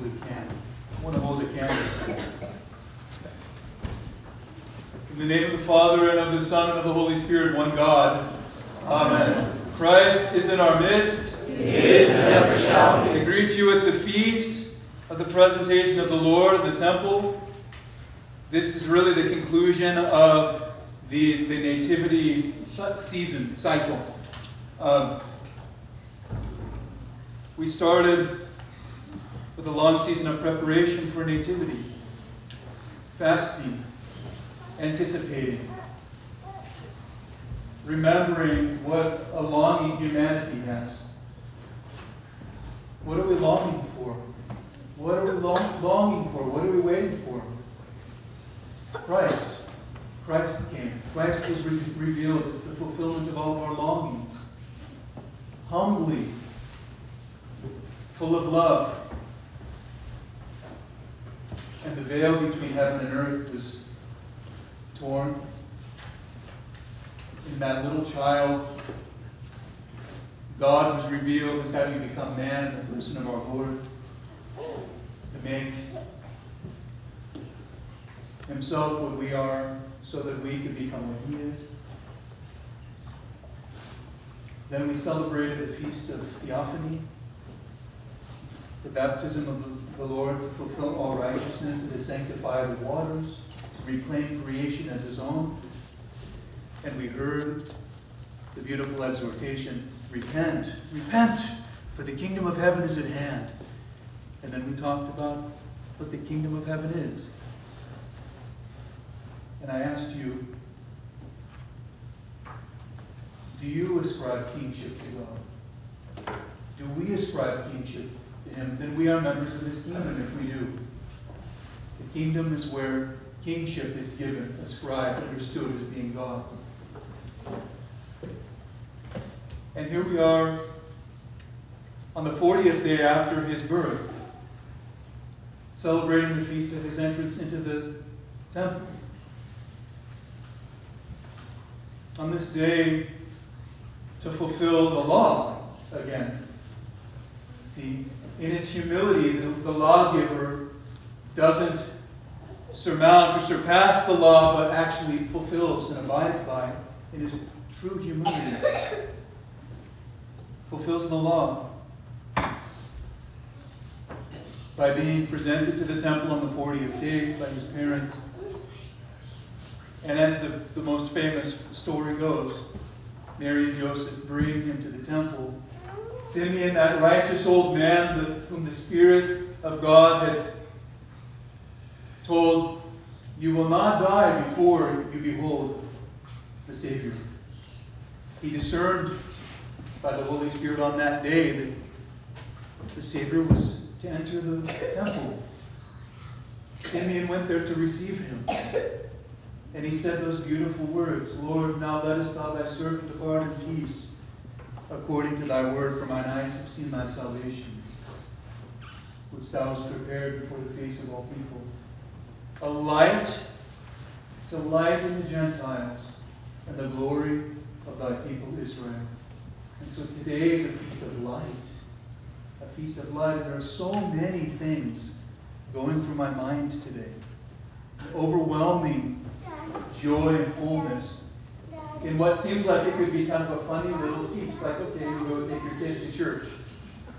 hold candle. I want to hold a candle. In the name of the Father, and of the Son, and of the Holy Spirit, one God. Amen. Christ is in our midst. He is and ever shall be. I greet you at the feast of the presentation of the Lord in the temple. This is really the conclusion of the, the nativity season cycle. Um, we started with a long season of preparation for nativity, fasting, anticipating, remembering what a longing humanity has. What are we longing for? What are we long, longing for? What are we waiting for? Christ. Christ came. Christ was re- revealed. It's the fulfillment of all of our longing. Humbly, full of love. The veil between heaven and earth was torn. In that little child, God was revealed as having become man in the person of our Lord, to make himself what we are, so that we could become what he is. Then we celebrated the feast of Theophany, the baptism of the Lord to fulfill all righteousness and to sanctify the waters, to reclaim creation as his own. And we heard the beautiful exhortation repent, repent, for the kingdom of heaven is at hand. And then we talked about what the kingdom of heaven is. And I asked you, do you ascribe kingship to God? Do we ascribe kingship to Him? Then we are members of His kingdom if we do. The kingdom is where kingship is given, ascribed, understood as being God. And here we are on the 40th day after His birth, celebrating the feast of His entrance into the temple. on this day to fulfill the law again. See, in his humility, the, the lawgiver doesn't surmount or surpass the law, but actually fulfills and abides by it in his true humility. fulfills the law by being presented to the temple on the 40th day by his parents and as the, the most famous story goes, Mary and Joseph bring him to the temple. Simeon, that righteous old man whom the Spirit of God had told, You will not die before you behold the Savior. He discerned by the Holy Spirit on that day that the Savior was to enter the temple. Simeon went there to receive him. And he said those beautiful words Lord, now lettest thou thy servant depart in peace, according to thy word, for mine eyes have seen thy salvation, which thou hast prepared before the face of all people. A light to lighten the Gentiles and the glory of thy people Israel. And so today is a feast of light. A feast of light. And there are so many things going through my mind today. Overwhelming joy and fullness in what seems like it could be kind of a funny little feast. Like, okay, you go take your kids to church.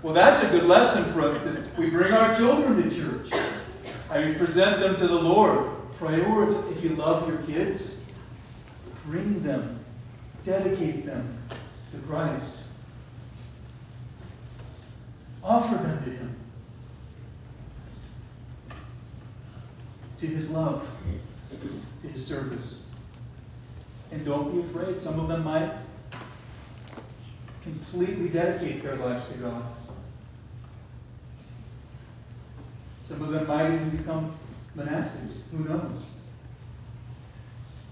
Well, that's a good lesson for us that we bring our children to church. I mean, present them to the Lord. Priority. If you love your kids, bring them, dedicate them to Christ. Offer them to Him, to His love to his service. And don't be afraid. Some of them might completely dedicate their lives to God. Some of them might even become monastics. Who knows?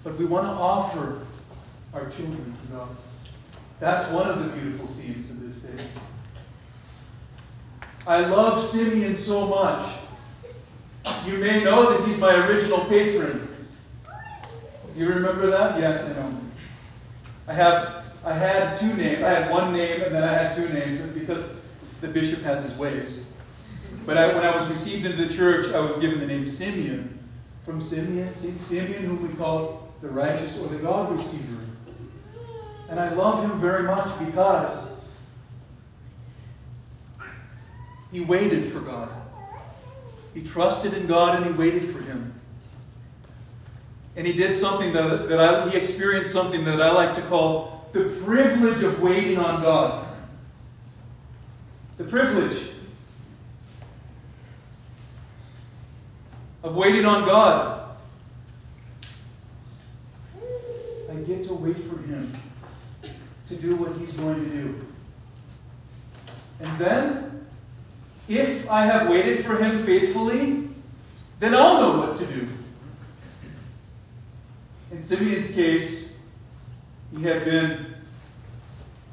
But we want to offer our children to God. That's one of the beautiful themes of this day. I love Simeon so much. You may know that he's my original patron. Do you remember that? Yes, I know. I have I had two names. I had one name and then I had two names because the bishop has his ways. But I, when I was received into the church, I was given the name Simeon. From Simeon, St. Simeon, whom we call the righteous or the God receiver. And I love him very much because he waited for God. He trusted in God and he waited for him. And he did something that, that I, he experienced something that I like to call the privilege of waiting on God. The privilege of waiting on God. I get to wait for Him to do what He's going to do. And then, if I have waited for Him faithfully, then I'll know what to do. In Simeon's case, he had been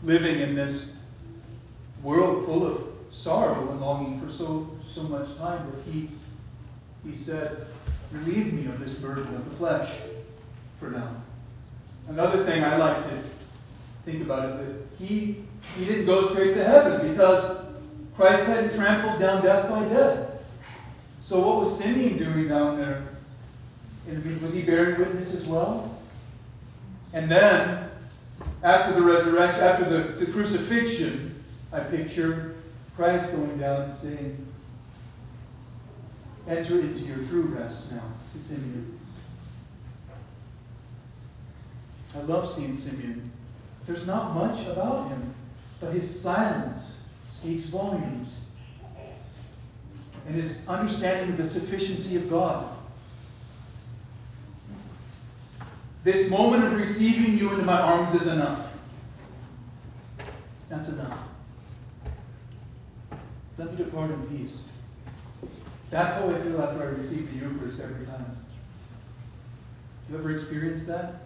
living in this world full of sorrow and longing for so, so much time, but he, he said, Relieve me of this burden of the flesh for now. Another thing I like to think about is that he, he didn't go straight to heaven because Christ hadn't trampled down death by death. So what was Simeon doing down there? Was he bearing witness as well? And then, after the resurrection, after the, the crucifixion, I picture Christ going down and saying, Enter into your true rest now, to Simeon. I love seeing Simeon. There's not much about him, but his silence speaks volumes. And his understanding of the sufficiency of God. This moment of receiving you into my arms is enough. That's enough. Let me depart in peace. That's how I feel after I receive the Eucharist every time. You ever experienced that?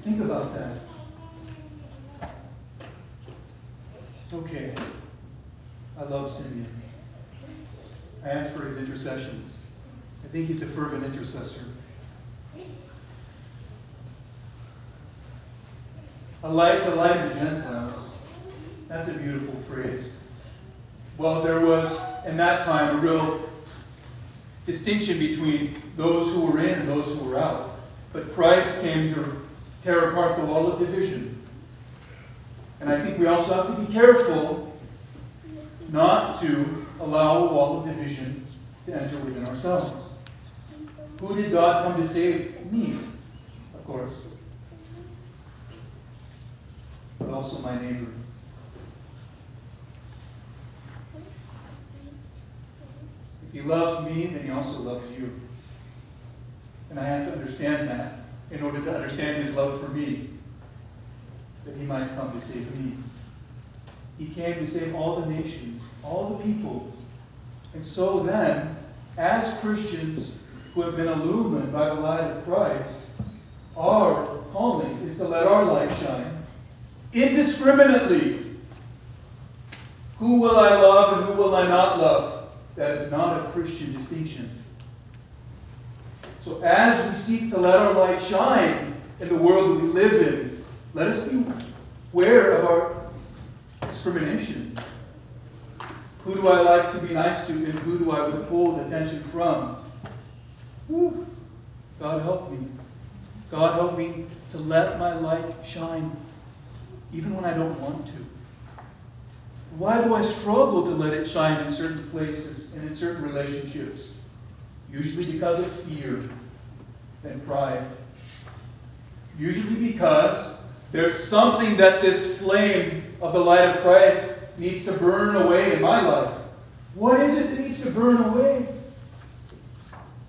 Think about that. Okay. I love Simeon. I ask for his intercessions. I think he's a fervent intercessor. A light to light the Gentiles. That's a beautiful phrase. Well, there was, in that time, a real distinction between those who were in and those who were out. But Christ came to tear apart the wall of division. And I think we also have to be careful not to allow a wall of division to enter within ourselves. Who did God come to save? Me, of course. But also my neighbor. If he loves me, then he also loves you. And I have to understand that in order to understand his love for me, that he might come to save me. He came to save all the nations, all the people. And so then, as Christians who have been illumined by the light of Christ, our calling is to let our light shine indiscriminately. Who will I love and who will I not love? That is not a Christian distinction. So as we seek to let our light shine in the world we live in, let us be aware of our discrimination. Who do I like to be nice to and who do I withhold attention from? God help me. God help me to let my light shine even when I don't want to. Why do I struggle to let it shine in certain places and in certain relationships? Usually because of fear and pride. Usually because there's something that this flame of the light of Christ needs to burn away in my life. What is it that needs to burn away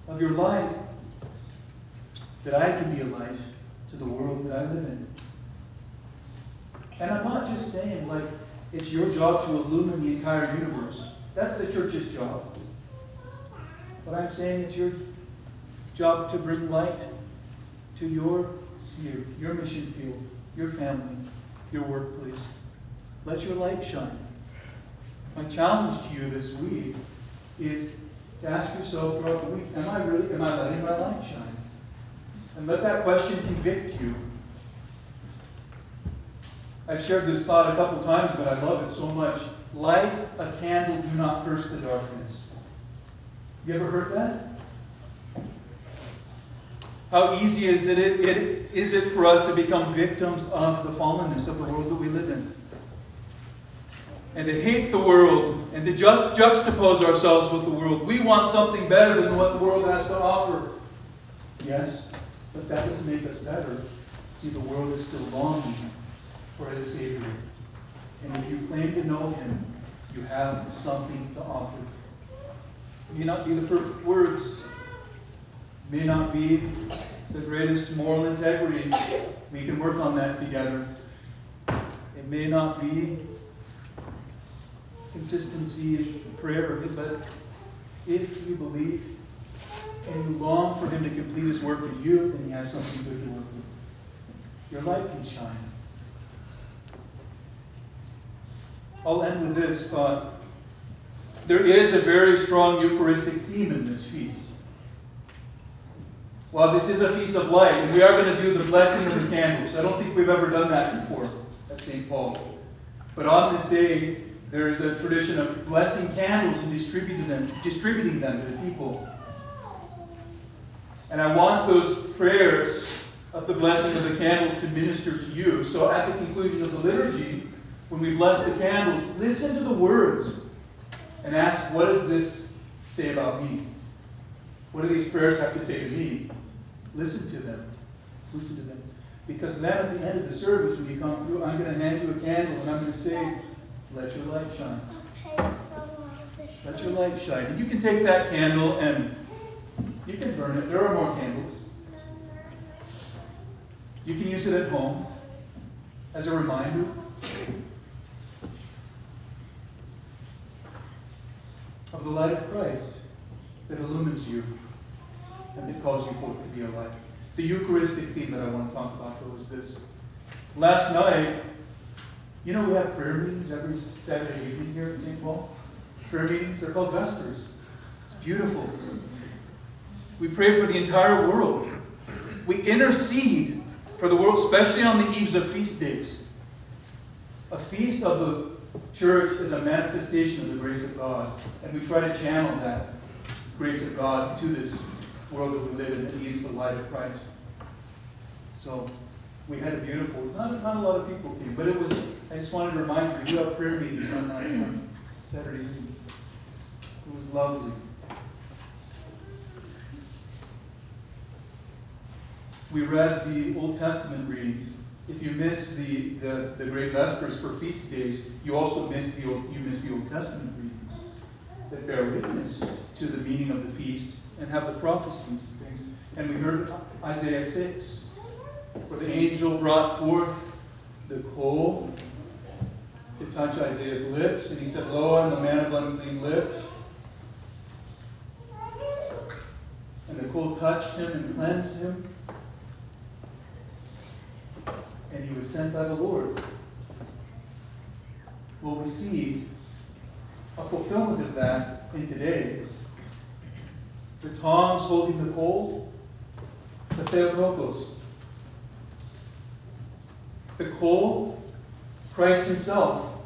of your light? That I can be a light to the world that I live in. And I'm not just saying like it's your job to illumine the entire universe. That's the church's job. But I'm saying it's your job to bring light to your sphere, your mission field, your family, your workplace. Let your light shine. My challenge to you this week is to ask yourself throughout the week, am I really, am I letting my light shine? And let that question convict you. I've shared this thought a couple times, but I love it so much. Light a candle, do not curse the darkness. You ever heard that? How easy is it, it, it is it for us to become victims of the fallenness of the world that we live in? And to hate the world and to ju- juxtapose ourselves with the world. We want something better than what the world has to offer. Yes, but that doesn't make us better. See, the world is still longing for his Savior. And if you claim to know him, you have something to offer. May not be the perfect words, may not be the greatest moral integrity. We can work on that together. It may not be consistency in prayer, but if you believe and you long for Him to complete His work in you, then He has something good to work with. Your light can shine. I'll end with this thought. There is a very strong Eucharistic theme in this feast. While this is a feast of light, and we are going to do the blessing of the candles. I don't think we've ever done that before at St. Paul. But on this day, there is a tradition of blessing candles and distributing them, distributing them to the people. And I want those prayers of the blessing of the candles to minister to you. So at the conclusion of the liturgy, when we bless the candles, listen to the words and ask, what does this say about me? What do these prayers have to say to me? Listen to them. Listen to them. Because then at the end of the service, when you come through, I'm going to hand you a candle and I'm going to say, let your light shine. Let your light shine. You can take that candle and you can burn it. There are more candles. You can use it at home as a reminder. The light of Christ that illumines you and that calls you forth to be a light. The Eucharistic theme that I want to talk about, though, is this. Last night, you know, we have prayer meetings every Saturday evening here at St. Paul. Prayer meetings, they're called Vespers. It's beautiful. We pray for the entire world. We intercede for the world, especially on the eves of feast days. A feast of the church is a manifestation of the grace of God, and we try to channel that grace of God to this world that we live in that needs the light of Christ. So we had a beautiful, not, not a lot of people came, but it was, I just wanted to remind you, we have prayer meetings on that on Saturday evening. It was lovely. We read the Old Testament readings. If you miss the, the, the great vespers for feast days, you also miss the Old, you miss the Old Testament readings that bear witness to the meaning of the feast and have the prophecies and things. And we heard Isaiah 6, where the angel brought forth the coal to touch Isaiah's lips, and he said, Lo, I'm a man of unclean lips. And the coal touched him and cleansed him. And he was sent by the Lord. Well, we see a fulfillment of that in today. The tongs holding the coal, the Theotokos. The coal, Christ Himself.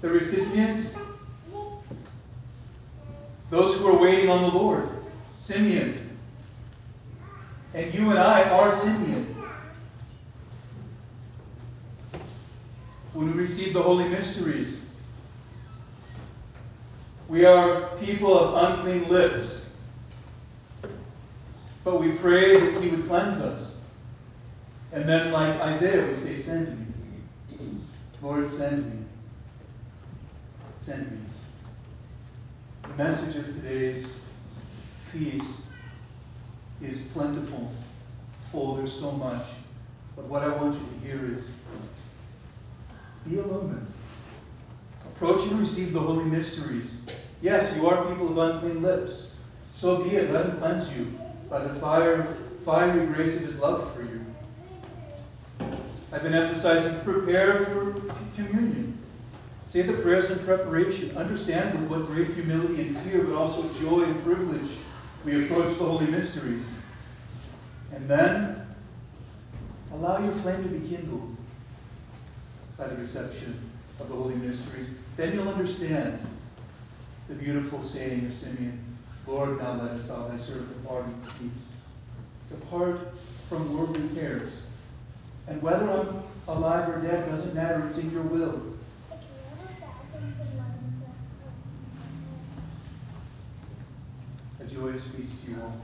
The recipient, those who are waiting on the Lord, Simeon. And you and I are Simeon. When we receive the holy mysteries, we are people of unclean lips. But we pray that He would cleanse us. And then, like Isaiah, we say, Send me. Lord, send me. Send me. The message of today's feast is plentiful, full, there's so much. But what I want you to hear is be illumined. Approach and receive the holy mysteries. Yes, you are people of unclean lips. So be it. Let him cleanse you by the fire, fiery grace of his love for you. I've been emphasizing prepare for communion. Say the prayers in preparation. Understand with what great humility and fear, but also joy and privilege, we approach the holy mysteries. And then allow your flame to be kindled by the reception of the holy mysteries, then you'll understand the beautiful saying of Simeon, Lord, now lettest thou thy servant depart in peace. Depart from worldly cares. And whether I'm alive or dead doesn't matter, it's in your will. A joyous feast to you all.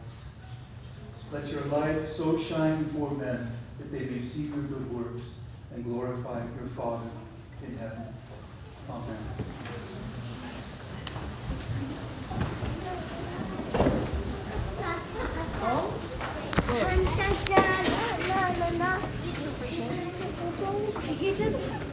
Let your light so shine before men that they may see your good works and glorify your Father in heaven. Amen. He just